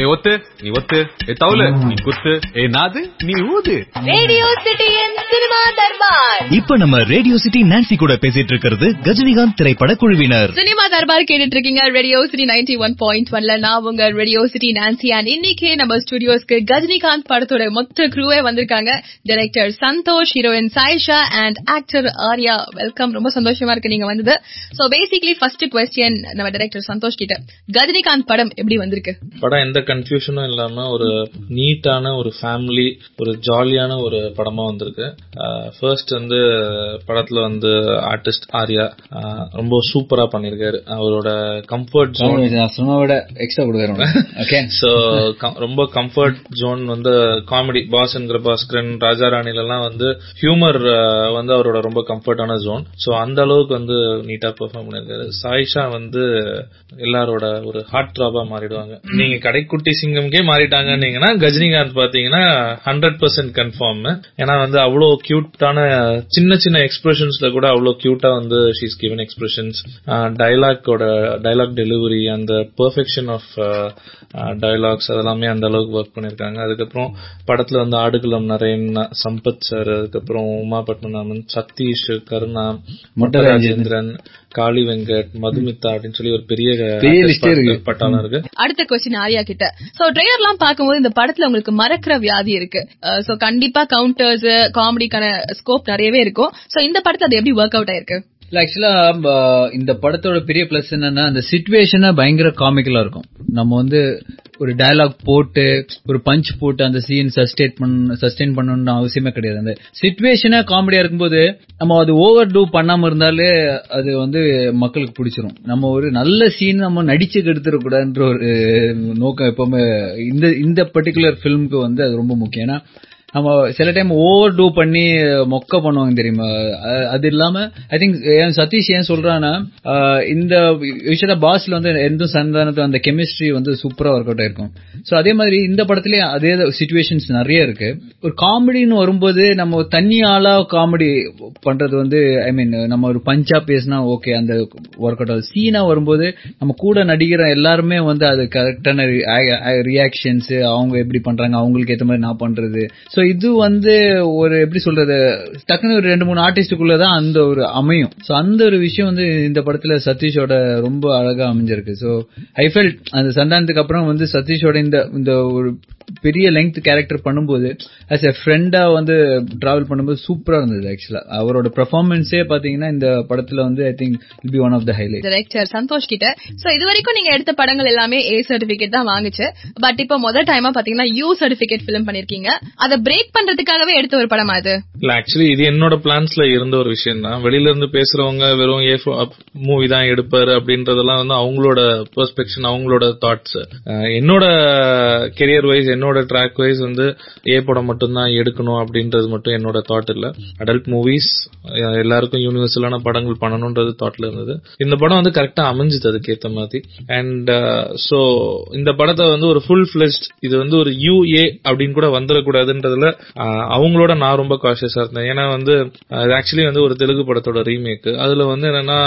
ஏ ஒத்து நீ ஒத்து. ஏ தவுலு நீ குத்து. ஏ நாது நீ ஊது. ரேடியோ சிட்டியின் சினிமா தர்பார். இப்ப நம்ம ரேடியோ சிட்டி நான்சி கூட பேசிட்டு இருக்கிறது கஜினிகாந்த் திரைப்பட குழுவினர் சினிமா தர்பார் கேட்டுட்டு இருக்கீங்க radio city ninety one point ஒன்ல நான் உங்க ரேடியோ சிட்டி நான்சி. அண்ட் இன்னைக்கு நம்ம ஸ்டுடியோஸ்க்கு கஜினிகாந்த் படத்தோட மொத்த க்ரூவே வந்திருக்காங்க. Director Santhosh heroine Sayyeshaa and actor Arya. Welcome ரொம்ப சந்தோஷமா இருக்கு நீங்க வந்தது. சோ பேசிக்கலி ஃபர்ஸ்ட் கொஸ்டின் நம்ம டைரக்டர் சந்தோஷ் கிட்ட கஜினிகாந்த் படம் எப்படி வந்திருக்கு? படம் எந்த கன்ஃபியூஷனும் இல்லாம ஒரு நீட்டான ஒரு ஃபேமிலி ஒரு ஜாலியான ஒரு படமா வந்திருக்கு. ஃபர்ஸ்ட் வந்து படத்துல வந்து ஆர்டிஸ்ட் ஆர்யா ரொம்ப சூப்பரா பண்ணிருக்காரு. அவரோட கம்ஃபர்ட் ஜோன் நான் சொன்னோட எக்ஸ்ட்ரா கொடுக்குறேன் ஓகே சோ ரொம்ப கம்ஃபர்ட் ஜோன் வந்து காமெடி பாஸ்ங்கிற பாஸ்கரன் ராஜாராணில எல்லாம் வந்து ஹியூமர் வந்து அவரோட ரொம்ப கம்ஃபர்டான ஜோன் சோ அந்த அளவுக்கு வந்து நீட்டா பெர்ஃபார்ம் பண்ணிருக்காரு. சாயிஷா வந்து எல்லாரோட ஒரு ஹார்ட் ட்ராபா மாறிடுவாங்க. நீங்க கடைக்குட்டி சிங்கம்கே மாறிட்டாங்கன்னீங்கன்னா கஜினிகாந்த் பாத்தீங்கன்னா ஹண்ட்ரட் பர்சன்ட் கன்ஃபார்ம் ஏன்னா வந்து அவ்வளவு கியூட்டான சின்ன சின்ன எக்ஸ்பிரஷன்ஸ்ல கூட அவ்வளவு கியூட்டா வந்து ஷீஸ் கிவன் எக்ஸ்பிரஷன்ஸ் டைலாக்கோட டைலாக் டெலிவரி அந்த பெர்ஃபெக்ஷன் ஆஃப் டைலாக்ஸ் அதெல்லாமே அந்த அளவுக்கு ஒர்க் பண்ணிருக்காங்க அதுக்கப்புறம் படத்துல வந்து ஆடுகளம் நரேன் சம்பத் சார் அதுக்கப்புறம் உமா பத்மநாபன் சதீஷ் கருணா மொட்ட ராஜேந்திரன் காளி வெங்கட் மதுமிதா அப்படின்னு சொல்லி ஒரு பெரிய பெரிய list ஏ இருக்கு. பட்டாளம் இருக்கு. அடுத்த கொஸ்டின் ஆர்யா கிட்ட. சோ ட்ரெய்லர்லாம் பாக்கும்போது இந்த படத்துல உங்களுக்கு மறக்கிற வியாதி இருக்கு. Uh, சோ கண்டிப்பா கவுண்டர்ஸ் காமெடிக்கான ஸ்கோப் நிறையவே இருக்கும். சோ இந்த படத்துல அது எப்படி ஒர்க் அவுட் ஆயிருக்கு? ஆக்சுவலா um, uh, இந்த படத்தோட பெரிய பிளஸ் என்னன்னா அந்த சிச்சுவேஷனா பயங்கர காமிக்கலா இருக்கும். நம்ம வந்து ஒரு டயலாக் போட்டு ஒரு பஞ்ச் போட்டு அந்த சீன் சஸ்டேட் பண்ண சஸ்டெயின் பண்ணணும்னு அவசியமே கிடையாது. அந்த சிச்சுவேஷனா காமெடியா இருக்கும்போது நம்ம அது ஓவர் டூ பண்ணாம இருந்தாலே அது வந்து மக்களுக்கு பிடிச்சிரும். நம்ம ஒரு நல்ல சீன் நம்ம நடிச்சு கெடுத்துடக்கூடாதுன்ற ஒரு நோக்கம் எப்பவுமே இந்த இந்த பர்டிகுலர் ஃபிலிம்க்கு வந்து அது ரொம்ப முக்கியம். ஏன்னா நம்ம சில டைம் ஓவர் டூ பண்ணி மொக்க பண்ணுவாங்க தெரியுமா? அது இல்லாம ஐ திங்க் என் சதீஷ் ஏன் சொல்றான்னா இந்த விஷயத்த பாஸ்ல வந்து எந்த சந்தானத்தை அந்த கெமிஸ்ட்ரி வந்து சூப்பரா ஒர்க் அவுட் ஆயிருக்கும். சோ அதே மாதிரி இந்த படத்துலயே அதே சுச்சுவேஷன்ஸ் நிறைய இருக்கு. ஒரு காமெடின்னு வரும்போது நம்ம தண்ணி ஆளா காமெடி பண்றது வந்து ஐ மீன் நம்ம ஒரு பஞ்சா பேசினா ஓகே அந்த ஒர்க் அவுட் ஆகுது. சீனா வரும்போது நம்ம கூட நடிக்கிற எல்லாருமே வந்து அது கரெக்டான ரியாக்ஷன்ஸ் அவங்க எப்படி பண்றாங்க அவங்களுக்கு ஏத்த மாதிரி நான் பண்றது. சோ இது வந்து ஒரு எப்படி சொல்றது டக்குன்னு ஒரு ரெண்டு மூணு ஆர்டிஸ்டுக்குள்ளதான் அந்த ஒரு அமையும். சோ அந்த ஒரு விஷயம் வந்து இந்த படத்துல சதீஷோட ரொம்ப அழகா அமைஞ்சிருக்கு. சோ ஐ ஃபெல்ட் அந்த சந்தானத்துக்கு அப்புறம் வந்து சதீஷோட இந்த இந்த ஒரு பெரிய லெங்த் கேரக்டர் பண்ணும்போது ஆஸ் எ ஃப்ரெண்டா வந்து டிராவல் பண்ணும்போது சூப்பரா இருந்தது ஆக்சுவலா அவரோட பெர்ஃபார்மன்ஸே பாத்தீங்கன்னா இந்த படத்துல வந்து I think be one of the highlight director Santhosh கிட்ட. சோ இது வரைக்கும் நீங்க எடுத்த படங்கள் எல்லாமே ஏ சர்டிபிகேட் தான் வாங்குச்சு. பட் இப்போ முதல் டைமா பாத்தீங்கன்னா யூ சர்டிபிகேட் ஃபிலிம் பண்ணிருக்கீங்க. அதை பிரேக் பண்றதுக்காகவே எடுத்த ஒரு படமா அது? இல்ல ஆக்சுவலி இது என்னோட பிளான்ஸ்ல இருந்த ஒரு விஷயம் தான். வெளியில இருந்து பேசுறவங்க வெறும் ஏ மூவி தான் எடுப்பாரு அப்படின்றதெல்லாம் வந்து அவங்களோட பெர்ஸ்பெக்ஷன் அவங்களோட தாட்ஸ் என்னோட கெரியர் வைஸ் என்னோட ட்ராக் வைஸ் வந்து ஏ படம் மட்டும்தான் எடுக்கணும் அப்படின்றது மட்டும் என்னோட தாட் இல்ல. அடல்ட் மூவிஸ் எல்லாருக்கும் யூனிவர்சலான படங்கள் பண்ணணும்ன்றது தாட்ல இருந்தது. இந்த படம் வந்து கரெக்டா அமைஞ்சது அதுக்கு ஏத்த மாதிரி அண்ட் சோ இந்த படத்தை வந்து ஒரு ஃபுல் பிளஸ்ட் இது வந்து ஒரு யூஏ அப்படின்னு கூட வந்துடக்கூடாதுன்றதுல அவங்களோட நான் ரொம்ப காஷியஸா இருந்தேன். ஏன்னா வந்து ஆக்சுவலி வந்து ஒரு தெலுங்கு படத்தோட ரீமேக் அதுல வந்து என்னன்னா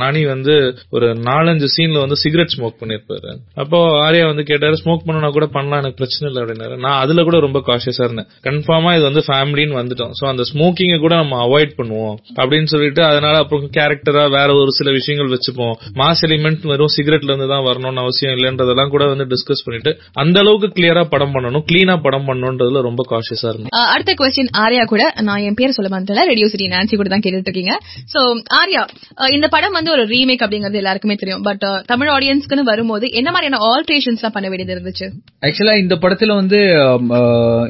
நானி வந்து ஒரு நாலஞ்சு சீன்ல வந்து சிகரெட் ஸ்மோக் பண்ணிருப்பாரு. அப்போ ஆர்யா வந்து கேட்டாரு ஸ்மோக் பண்ணனா கூட பண்ணலாம் எனக்கு பிரச்சனை இல்லை அப்படின்னாரு. நான் அதுல கூட ரொம்ப காஷியஸா இருந்தேன். கன்ஃபார்மா இது வந்து ஃபேமிலின்னு வந்துட்டோம். சோ அந்த ஸ்மோக்கிங்க கூட நம்ம அவாய்ட் பண்ணுவோம். அப்படின்னு சொல்லிட்டு அதனால அப்புறம் கேரக்டரா வேற ஒரு சில விஷயங்கள் வச்சுப்போம். மாஸ் எலிமெண்ட் வெறும் சிகரெட்ல இருந்து தான் வரணும்னு அவசியம் இல்லைன்றதெல்லாம் கூட வந்து டிஸ்கஸ் பண்ணிட்டு அந்த அளவுக்கு கிளியரா படம் பண்ணணும் கிளீனா படம் பண்ணணும்ன்றதுல ரொம்ப காஷியஸா இருந்தேன். அடுத்த கொஸ்டின் ஆர்யா கூட. நான் என் பேர் சொல்ல மாட்டேன் ரேடியோ சிட்டி நான்சி கூட தான் கேட்டுட்டு இருக்கீங்க சோ ஆர்யா இந்த படம் வந்து ஒரு ரீமேக் அப்படிங்கிறது எல்லாருக்குமே தெரியும். பட் தமிழ் ஆடியன்ஸ்க்குன்னு வரும்போது என்ன மாதிரியான ஆல்ட்ரேஷன்ஸ் எல்லாம் பண்ண வேண்டியது இருந்துச்சு? ஆக்சுவலா இந்த படத்துல வந்து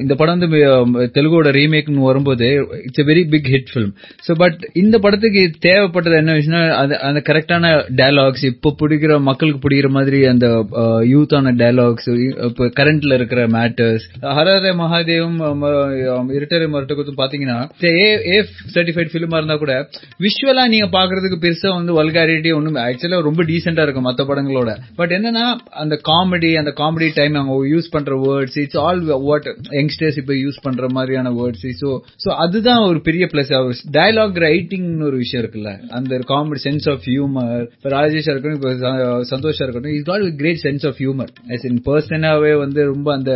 இந்த படம் வந்து தெலுங்கோட ரீமேக்னு வரும்போது it's a very big hit film so but இந்த படத்துக்கு தேவைப்பட்டது என்ன விஷயம்னா அந்த கரெக்டான டயலாக்ஸ் இப்போ பிடிக்கிற மக்களுக்கு பிடிக்கிற மாதிரி அந்த யூத்தான டயலாக்ஸ் இப்போ கரண்ட்ல இருக்கிற மேட்டர்ஸ் ஹரஹர மகாதேவும் இரட்டரை மரட்டுக்கு பாத்தீங்கன்னா ஏ ஏ சர்டிஃபைட் ஃபிலிமா இருந்தா கூட விஷுவலா நீங்க பாக்குறதுக்கு பெருசா வந்து வல்காரிட்டி ஒண்ணும் ஆக்சுவலா ரொம்ப டீசென்டா இருக்கும் மத்த படங்களோட. பட் என்னன்னா அந்த காமெடி அந்த காமெடி டைம் அவங்க யூஸ் பண்ற words it's all what youngsters இப்ப யூஸ் பண்ற மாதிரியான வேர்ட்ஸ் சோ சோ அதுதான் ஒரு பெரிய பிளஸ் டயலாக் ரைட்டிங்னு ஒரு விஷயம் இருக்குல்ல. அந்த காமெடி சென்ஸ் ஆஃப் ஹியூமர் இப்ப ராஜேஷா இருக்கட்டும் இப்ப சந்தோஷா இருக்கட்டும் is got great sense of humour as in பர்சனாவே வந்து ரொம்ப அந்த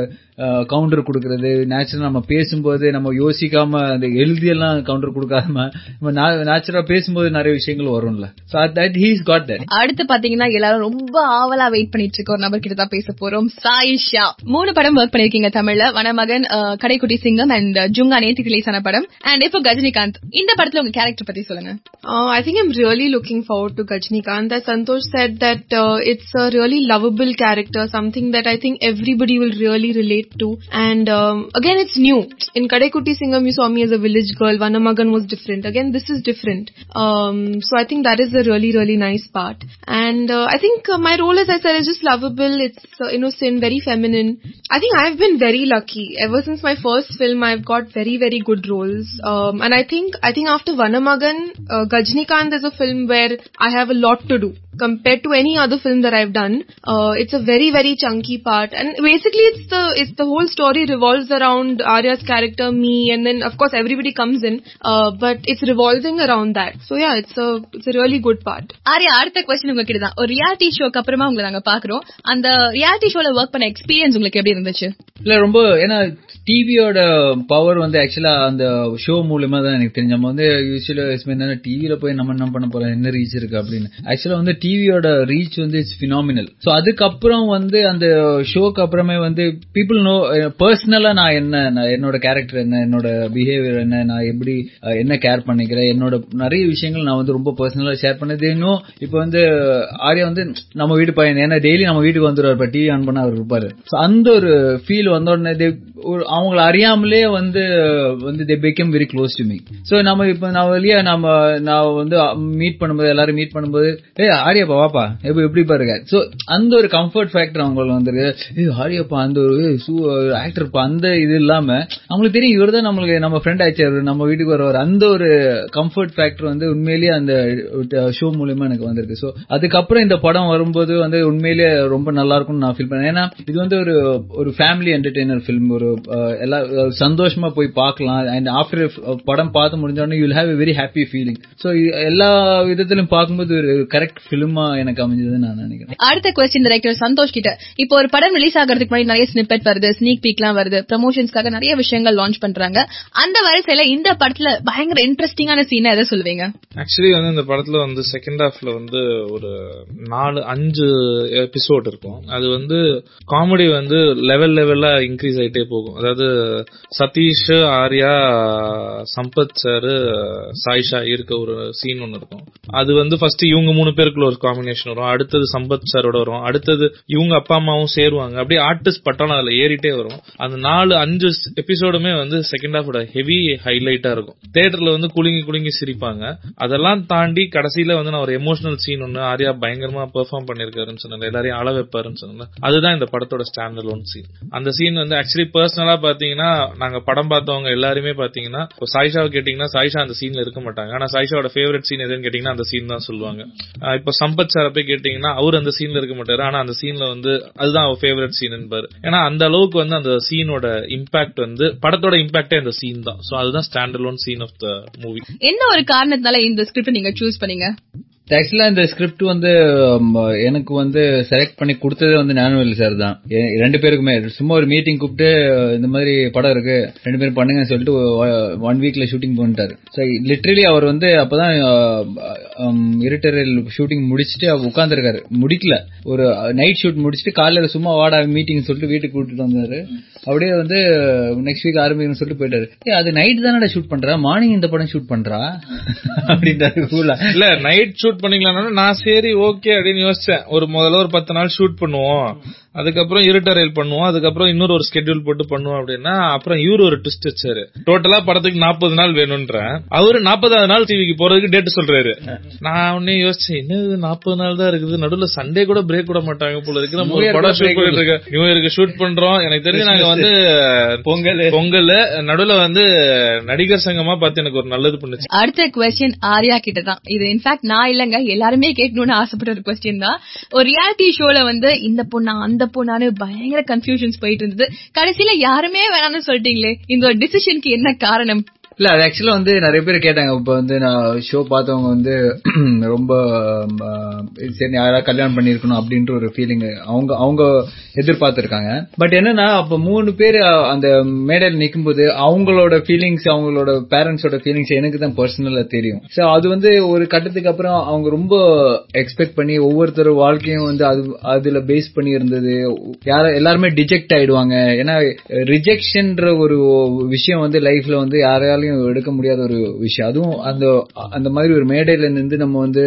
கவுண்டர் கொடுக்கறது. நேச்சுரல் நம்ம பேசும்போது நம்ம யோசிக்காம அந்த எழுதியெல்லாம் கவுண்டர் கொடுக்காம நம்ம நேச்சுரலா பேசும்போது நிறைய விஷயங்கள் வரும்ல. So that he's got that அடுத்து பாத்தீங்கன்னா எல்லாரும் ரொம்ப ஆவலா வெயிட் பண்ணிட்டு இருக்க ஒரு நபர் கிட்ட தான் பேச போறோம். சாயிஷா. மூணு படம் ஒர்க் பண்ணிருக்கீங்க தமிழ்ல வனமகன் அஹ், கடைக்குட்டி சிங்கம் அண்ட் ஜுங்கா நேத்து ரிலீஸ் ஆன படம் அண்ட் இப்போ கஜினிகாந்த் இந்த படத்துல உங்க கேரக்டர் பத்தி சொல்லுங்க Uh, I think I'm really looking forward to Gajnikant. As Santosh said that uh, it's a really lovable character, something that I think everybody will really relate to. And um, again, it's new. In Kadekutti Singam, you saw me as a village girl. Vanamagan was different. Again, this is different. Um, so I think that is a really, really nice part. And uh, I think uh, my role, as I said, is just lovable. It's uh, innocent, very feminine. I think I've been very lucky. Ever since my first film, I've got very, very good roles. Um, and I think, I think after Vanamagan, uh, Gajnikant is a film where I have a lot to do compared to any other film that I've done. Uh, it's a very, very chunky part. And basically it's the, it's the whole story revolves around Arya's character, me, and then of course everybody comes in. Uh, but it's revolving around that. So yeah, it's a, it's a really good part. Arya அடுத்த question உங்ககிட்ட தான் ஒரு reality ஷோக்கு அப்புறமா உங்களை நாங்க பாக்குறோம் அந்த ரியாலிட்டி ஷோல ஒர்க் பண்ண எக்ஸ்பீரியன்ஸ் உங்களுக்கு எப்படி இருந்துச்சு. இல்ல ரொம்ப ஏன்னா டிவியோட பவர் வந்து ஆக்சுவலா அந்த ஷோ மூலியமா தான் எனக்கு தெரிஞ்சு. நம்ம வந்து யூஸ்வலா டிவியில போய் நம்ம என்ன பண்ண போறோம் என்ன ரீச் இருக்கு அப்படின்னு. ஆக்சுவலா வந்து டிவியோட ரீச் வந்து இட்ஸ் பினாமினல் சோ அதுக்கப்புறம் வந்து அந்த ஷோக்கு அப்புறமே வந்து பீப்புள் நோ பர்சனலா நான் என்ன நான் என்னோட கேரக்டர் என்ன என்னோட பிஹேவியர் என்ன நான் எப்படி என்ன கேர் பண்ணிக்கிறேன் என்னோட நிறைய விஷயங்கள் நான் வந்து ரொம்ப பர்சனலா ஷேர் பண்ணது இன்னும் இப்போ வந்து ஆர்யா வந்து நம்ம வீட்டு பையன் ஏன்னா டெய்லி நம்ம வீட்டுக்கு வந்துருவாரு டிவி ஆன் பண்ண அவர் இருப்பாரு. அந்த ஒரு ஃபீல் வந்த உடனே அவங்கள அறியாமலே வந்து வந்து they became very close to me so நம்ம இப்ப நான் வெளியே நம்ம நான் வந்து மீட் பண்ணும்போது எல்லாரும் மீட் பண்ணும்போது ஏய் ஆரியப்பா வாப்பா எப்படி எப்படி பாருங்க சோ அந்த ஒரு கம்ஃபர்ட் ஃபேக்டர் அவங்களுக்கு வந்துருக்கு. ஏய் ஆரியாப்பா அந்த ஒரு ஆக்டர்ப்பா அந்த இது இல்லாம அவங்களுக்கு தெரியும் இவர் தான் நம்மளுக்கு நம்ம ஃப்ரெண்ட் ஆச்சாரு நம்ம வீட்டுக்கு வருவார். அந்த ஒரு கம்ஃபர்ட் ஃபேக்டர் வந்து உண்மையிலேயே அந்த ஷோ மூலியமா எனக்கு வந்திருக்கு. சோ அதுக்கப்புறம் இந்த படம் வரும்போது வந்து உண்மையிலேயே ரொம்ப நல்லா இருக்கும்னு நான் ஃபீல் பண்ணேன். ஏன்னா இது வந்து ஒரு ஒரு ஃபேமிலி என்டர்டெய்னர் ஃபிலிம் ஒரு அஹ், எல்லா அஹ், சந்தோஷமா போய் பார்க்கலாம். அண்ட் ஆஃப்டர் படம் பார்த்து முடிஞ்ச உடனே you'll have a very happy feeling so எல்லா விதத்திலும் பார்க்கும்போது ஒரு கரெக்ட் ஃபிலிமா எனக்கு அமைஞ்சதுன்னு நான் நினைக்கிறேன். அடுத்த கொஸ்டின் டைரக்டர் சந்தோஷ் கிட்ட. இப்போ ஒரு படம் ரிலீஸ் ஆகிறதுக்கு முன்னாடி நிறைய ஸ்னிப்பெட் வருது ஸ்னீக் பீக்லாம் வருது ப்ரமோஷன்ஸ்க்காக நிறைய விஷயங்கள் லான்ச் பண்றாங்க. அந்த வரிசையில இந்த படத்துல பயங்கர இன்ட்ரெஸ்டிங்கான சீனை எதை சொல்லுவீங்க? ஆக்சுவலி வந்து இந்த படத்துல வந்து செகண்ட் ஹாஃப்ல வந்து ஒரு நாலு அஞ்சு எபிசோட் இருக்கும். அது வந்து காமெடி வந்து லெவல் லெவலா இன்க்ரீஸ் ஆயிட்டே போகும். அதாவது சதீஷ் ஆர்யா சம்பத் சார் சாய்ஷா இருக்க ஒரு சீன் ஒன்னு இருக்கும். அது வந்து ஃபர்ஸ்ட் இவங்க மூணு பேருக்குள்ள ஒரு காம்பினேஷன் வரும். அடுத்தது சம்பத் சாரோட வரும். அடுத்தது இவங்க அப்பா அம்மாவும் சேருவாங்க. அப்படியே ஆர்டிஸ்ட் பட்டாலும் அதுல ஏறிட்டே வரும். அந்த நாலு அஞ்சு எபிசோடுமே வந்து செகண்ட் ஹாஃபோட ஹெவி ஹைலைட்டா இருக்கும். தேட்டர்ல வந்து குலுங்கி குலுங்கி சிரிப்பாங்க. அதெல்லாம் தாண்டி கடைசியில வந்து நான் ஒரு எமோஷனல் சீன் ஒன்னு ஆர்யா பயங்கரமா பெர்ஃபார்ம் பண்ணிருக்காருன்னு சொன்னாங்க எல்லாரையும் அள வைப்பாருன்னு சொன்னாங்க அதுதான் இந்த படத்தோட ஸ்டாண்டர்ட் ஒன் சீன் அந்த சீன் வந்து ஆக்சுவலி பர்சனலா பாத்தீங்கன்னா நாங்க படம் பார்த்தவங்க எல்லாருமே பாத்தீங்கன்னா இப்போ சாயிஷாவை கேட்டீங்கன்னா சாய்ஷா அந்த சீன்ல இருக்க மாட்டாங்க. ஆனா சாயிஷாவோட ஃபேவரட் சீன் எதுன்னு கேட்டீங்கன்னா அந்த சீன் தான் சொல்லுவாங்க. இப்போ சம்பத் சாரை போய் கேட்டீங்கன்னா அவர் அந்த சீன்ல இருக்க மாட்டாரு. ஆனா அந்த சீன்ல வந்து அதுதான் அவர் ஃபேவரட் சீன் என்பாரு. ஏன்னா அந்த அளவுக்கு வந்து அந்த சீனோட இம்பாக்ட் வந்து படத்தோட இம்பாக்டே அந்த சீன் தான். சோ அதுதான் standard lone scene of the movie என்ன ஒரு காரணத்தினால இந்த ஸ்கிரிப்ட் நீங்க சூஸ் பண்ணீங்க? ஆக்சுவலா இந்த ஸ்கிரிப்ட் வந்து எனக்கு வந்து செலக்ட் பண்ணி கொடுத்ததே வந்து ஞானவேல் சார் தான். ரெண்டு பேருக்குமே. சும்மா ஒரு மீட்டிங் கூப்பிட்டு இந்த மாதிரி படம் இருக்கு ரெண்டு பேரும் பண்ணுங்கன்னு சொல்லிட்டு ஒன் வீக்ல ஷூட்டிங் பண்ணிட்டாரு லிட்ரலி அவர் வந்து அப்பதான் இருட்டரில் ஷூட்டிங் முடிச்சுட்டு அவர் உட்காந்துருக்காரு முடிக்கல. ஒரு நைட் ஷூட் முடிச்சுட்டு காலையில சும்மா வாடா மீட்டிங் சொல்லிட்டு வீட்டுக்கு கூட்டிட்டு வந்தாரு. அப்படியே வந்து நெக்ஸ்ட் வீக் ஆரம்பிக்கணும்னு சொல்லிட்டு போயிட்டாரு. அது நைட் தானடா ஷூட் பண்றா? மார்னிங் இந்த படம் ஷூட் பண்றா? அப்படின்றாரு இல்ல நைட் ஷூட் பண்ணிக்கலாம் நான் சரி ஓகே அப்படின்னு யோசிச்சேன். ஒரு முதல்ல ஒரு பத்து நாள் ஷூட் பண்ணுவோம். அதுக்கப்புறம் இருட்டரைல் பண்ணுவோம். அதுக்கப்புறம் இன்னொரு ஒரு ஸ்கெட்யூல் போட்டு பண்ணுவோம் அப்படின்னா அப்புறம் இவரு ஒரு ட்விஸ்ட் வச்சாரு டோட்டலா படத்துக்கு நாற்பது நாள் வேணும்ன்ற. அவரு நாற்பதாவது நாள் டிவிக்கு போறதுக்கு டேட் சொல்றாரு. நான் உடனே யோசிச்சேன் என்னது நாற்பது நாள் தான் இருக்குது. நடுவுல சண்டே கூட பிரேக் விட மாட்டாங்க போல இருக்கு. நம்ம ஒரு படம் கூட ஷூட் பண்ணிட்டு நியூ இயருக்கு ஷூட் பண்றோம். எனக்கு தெரிஞ்சு நாங்க வந்து பொங்கல். பொங்கல். நடுவுல வந்து நடிகர் சங்கமா பார்த்து எனக்கு ஒரு நல்லது பண்ணுச்சு. அடுத்த கொஸ்டின் ஆர்யா கிட்ட தான் இது இன்ஃபேக்ட் நான் இல்லங்க. எல்லாருமே கேட்கணும்னு ஆசைப்பட்ட ஒரு கொஸ்டின் தான். ஒரு ரியாலிட்டி ஷோல வந்து இந்த பொண்ணா அந்த பொண்ணான்னு பயங்கர கன்ஃபியூஷன்ஸ் போயிட்டு இருந்தது. கடைசியில யாருமே வேணாம்னு சொல்லிட்டீங்களே. இந்த டிசிஷனுக்கு என்ன காரணம்? இல்ல அது ஆக்சுவலா வந்து நிறைய பேர் கேட்டாங்க. இப்ப வந்து நான் ஷோ பார்த்தவங்க வந்து ரொம்ப சரி யாராவது கல்யாணம் பண்ணிருக்கணும் அப்படின்ற ஒரு ஃபீலிங் அவங்க அவங்க எதிர்பார்த்திருக்காங்க. பட் என்னன்னா அப்ப மூணு பேர் அந்த மேடையில் நிற்கும் போது அவங்களோட ஃபீலிங்ஸ் அவங்களோட பேரண்ட்ஸோட ஃபீலிங்ஸ் எனக்கு தான் பர்சனலா தெரியும். சோ அது வந்து ஒரு கட்டத்துக்கு அப்புறம் அவங்க ரொம்ப எக்ஸ்பெக்ட் பண்ணி ஒவ்வொருத்தர் வாழ்க்கையும் வந்து அது அதுல பேஸ் பண்ணி இருந்தது. யார எல்லாருமே டிஜெக்ட் ஆயிடுவாங்க. ஏன்னா ரிஜெக்ஷன்ற ஒரு விஷயம் வந்து லைஃப்ல வந்து யாராலையும் எடுக்க முடியாத ஒரு விஷயம். அதுவும் அந்த அந்த மாதிரி ஒரு மேடையில இருந்து நம்ம வந்து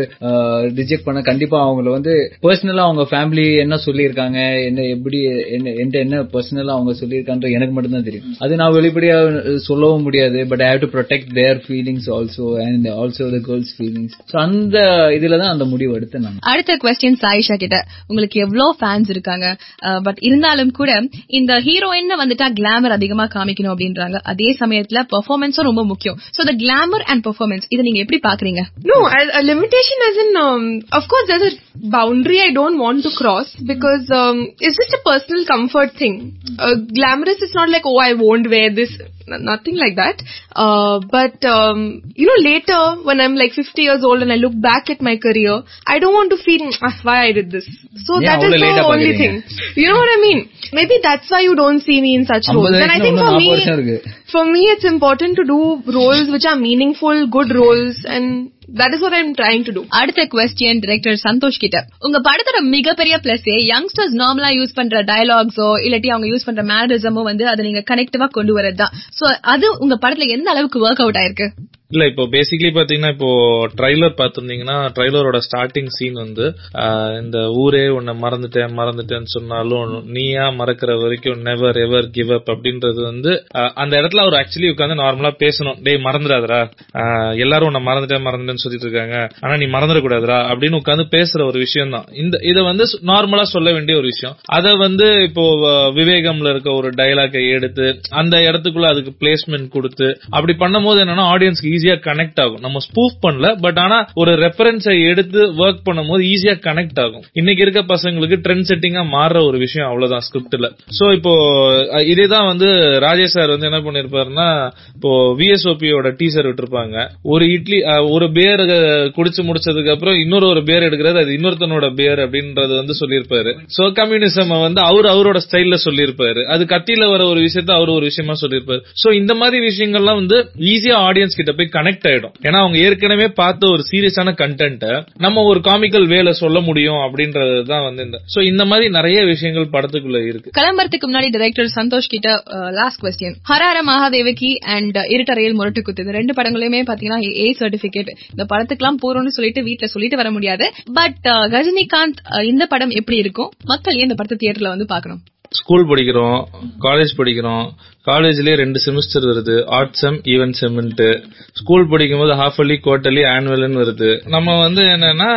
ரிஜெக்ட் பண்ண கண்டிப்பா அவங்கள வந்து பர்சனலா அவங்க ஃபேமிலி என்ன சொல்லியிருக்காங்க என்ன எப்படி என்ன என்கிட்ட என்ன பர்சனலா அவங்க சொல்லியிருக்கான்ற எனக்கு மட்டும்தான் தெரியும். அது நான் வெளிப்படையா சொல்லவும் முடியாது but I have to protect their feelings also and also the girls feelings so அந்த இதுல தான் அந்த முடிவு எடுத்தேன் நான். அடுத்த கொஸ்டின் சாயிஷா கிட்ட. உங்களுக்கு எவ்வளவு ஃபேன்ஸ் இருக்காங்க? பட் இருந்தாலும் கூட இந்த ஹீரோயின் வந்துட்டா கிளாமர் அதிகமா காமிக்கணும் அப்படின்றாங்க. அதே சமயத்துல பெர்ஃபார்மன்ஸும் ரொம்ப முக்கியம் so the glamour and performance இதை நீங்க எப்படி பாக்குறீங்க No, a, a limitation as in, um, of course, there's a boundary I don't want to cross because um, it's just a personal comfort thing. Uh, glamorous is not like, oh, I won't wear this. nothing like that. Uh, but, um, you know, later when I'm like 50 years old and I look back at my career, I don't want to feel, mm, ah, why I did this. So yeah, that is the only thing. you know what I mean? Maybe that's why you don't see me in such roles. And I think for me, for me, it's important to do roles which are meaningful, good roles and that is I'm trying to அடுத்த question director Santhosh கிட்ட. உங்க படத்தோட மிகப்பெரிய plus youngsters நார்மலா use பண்ற டயலாக்ஸோ இல்லாட்டி அவங்க use பண்ற மேனரிசமோ வந்து அதை நீங்க கனெக்டிவா கொண்டு வரதுதான். சோ அது உங்க படத்துல எந்த அளவுக்கு ஒர்க் அவுட் ஆயிருக்கு? இல்ல இப்போ பேசிக்கலி பாத்தீங்கன்னா இப்போ ட்ரைலர் பாத்திருந்தீங்கன்னா ட்ரைலரோட ஸ்டார்டிங் சீன் வந்து ஆஹ், இந்த ஊரே உன்னை மறந்துட்டேன் மறந்துட்டேன்னு சொன்னாலும் நீயா மறக்கிற வரைக்கும் நெவர் எவர் கிவ் அப் அப்படின்றது வந்து அந்த இடத்துல அவர் ஆக்சுவலி உட்காந்து நார்மலா பேசணும். டேய் மறந்துடாதடா. எல்லாரும் உன்னை மறந்துட்டேன் மறந்துட்டேன்னு சொல்லிட்டு இருக்காங்க. ஆனா நீ மறந்துடக்கூடாதுடா அப்படின்னு உட்காந்து பேசுற ஒரு விஷயம் தான் இந்த இதை வந்து நார்மலா சொல்ல வேண்டிய ஒரு விஷயம். அதை வந்து இப்போ விவேகம்ல இருக்க ஒரு டைலாக்கை எடுத்து அந்த இடத்துக்குள்ள அதுக்கு பிளேஸ்மெண்ட் கொடுத்து அப்படி பண்ணும்போது என்னன்னா ஆடியன்ஸ்க்கு ஈஸியா கனெக்ட் ஆகும். நம்ம ஸ்பூஃப் பண்ணல பட் ஆனா ஒரு ரெஃபரன்ஸை எடுத்து ஒர்க் பண்ணும்போது ஈஸியா கனெக்ட் ஆகும். இன்னைக்கு இருக்க பசங்களுக்கு ட்ரெண்ட் செட்டிங்கா மாறுற ஒரு விஷயம் அவ்வளவுதான் ஸ்கிரிப்ட்ல சோ இப்போ இதேதான் வந்து ராஜேஷ் சார் வந்து என்ன பண்ணிருப்பாருன்னா இப்போ விஎஸ்ஓபியோட டீசர் விட்டுருப்பாங்க. ஒரு இட்லி ஒரு பேர் குடிச்சு முடிச்சதுக்கு அப்புறம் இன்னொரு ஒரு பேர் எடுக்கிறது அது இன்னொருத்தனோட பேர் அப்படின்றது வந்து சொல்லியிருப்பாரு. சோ கம்யூனிசம் வந்து அவர் அவரோட ஸ்டைல்ல சொல்லியிருப்பாரு. அது கத்தியில வர ஒரு விஷயத்த அவர் ஒரு விஷயமா சொல்லியிருப்பாரு. சோ இந்த மாதிரி விஷயங்கள்லாம் வந்து ஈஸியா ஆடியன்ஸ் கிட்ட போய் கனெக்ட் ஆயிடும். ஏன்னா அவங்க ஏற்கனவே பார்த்த ஒரு சீரியஸான கண்டென்ட் நம்ம ஒரு காமிக்கல் வேல சொல்ல முடியும் அப்படின்றது தான் வந்து இந்த சோ இந்த மாதிரி நிறைய விஷயங்கள் படத்துக்குள்ள இருக்கு. கிளம்புறதுக்கு முன்னாடி டைரக்டர் சந்தோஷ் கிட்ட லாஸ்ட் கொஸ்டின் ஹரார மகாதேவகி அண்ட் இருட்டறையில் முரட்டு குத்து இந்த ரெண்டு படங்களுமே பாத்தீங்கன்னா ஏ சர்டிபிகேட் இந்த படத்துக்குலாம் போறோம்னு சொல்லிட்டு வீட்டுல சொல்லிட்டு வர முடியாது. பட் ரஜினிகாந்த் இந்த படம் எப்படி இருக்கும்? மக்கள் ஏன் இந்த படத்தை தியேட்டர்ல வந்து பாக்கணும் ஸ்கூல் படிக்கிறோம் காலேஜ் படிக்கிறோம். காலேஜ்லயே ரெண்டு செமிஸ்டர் வருது. ஆர்ட் செம் ஈவென்ட் செம்ன்ட்டு ஸ்கூல் படிக்கும்போது ஹாஃப் அலி குவார்டர்லி ஆனுவல்னு வருது. நம்ம வந்து என்னன்னா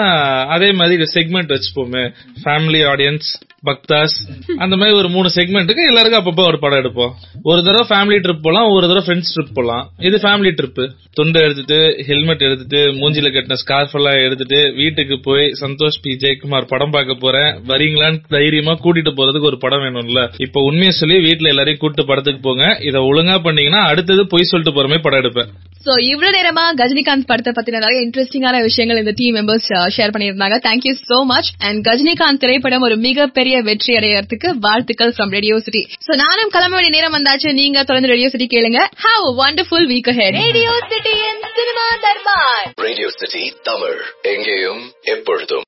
அதே மாதிரி செக்மெண்ட் வச்சுப்போமே. ஃபேமிலி ஆடியன்ஸ் பக்தாஸ் அந்த மாதிரி ஒரு மூணு செக்மெண்ட்டுக்கு எல்லாருக்கும் அப்பப்போ ஒரு படம் எடுப்போம். ஒரு தடவை ஃபேமிலி ட்ரிப் போலாம் ஒரு தடவை ஃப்ரெண்ட்ஸ் ட்ரிப் போலாம். இது ஃபேமிலி ட்ரிப் துண்டை எடுத்துட்டு ஹெல்மெட் எடுத்துட்டு மூஞ்சில கட்டின ஸ்கார்ஃப் எல்லாம் எடுத்துட்டு வீட்டுக்கு போய் சந்தோஷ் பி. ஜெயக்குமார் படம் பார்க்க போறேன். வரீங்களான்னு தைரியமா கூட்டிட்டு போறதுக்கு ஒரு படம் வேணும்ல. இப்ப உண்மையை சொல்லி வீட்டுல எல்லாரையும் கூட்டு படத்துக்கு போங்க. இதை ஒழுங்கா பண்ணீங்கன்னா அடுத்தது பொய் சொல்லிட்டு போற மாதிரி படம் எடுப்பேன். சோ இவ்வளவு நேரமா கஜினிகாந்த் படத்தை பத்தின நிறைய இன்ட்ரெஸ்டிங்கான விஷயங்கள் இந்த டீம் மெம்பர்ஸ் ஷேர் பண்ணியிருந்தாங்க. Thank you so much and Ghajinikanth திரைப்படம் ஒரு மிகப்பெரிய வெற்றி அடையறதுக்கு வாழ்த்துக்கள் ஃப்ரம் ரேடியோ சிட்டி சோ நானும் கிளம்ப வேண்டிய நேரம் வந்தாச்சு. நீங்க தொடர்ந்து ரேடியோ சிட்டி கேளுங்க. Have wonderful week ahead radio city cinema Darbar radio city Tamil எங்கேயும் எப்பொழுதும்.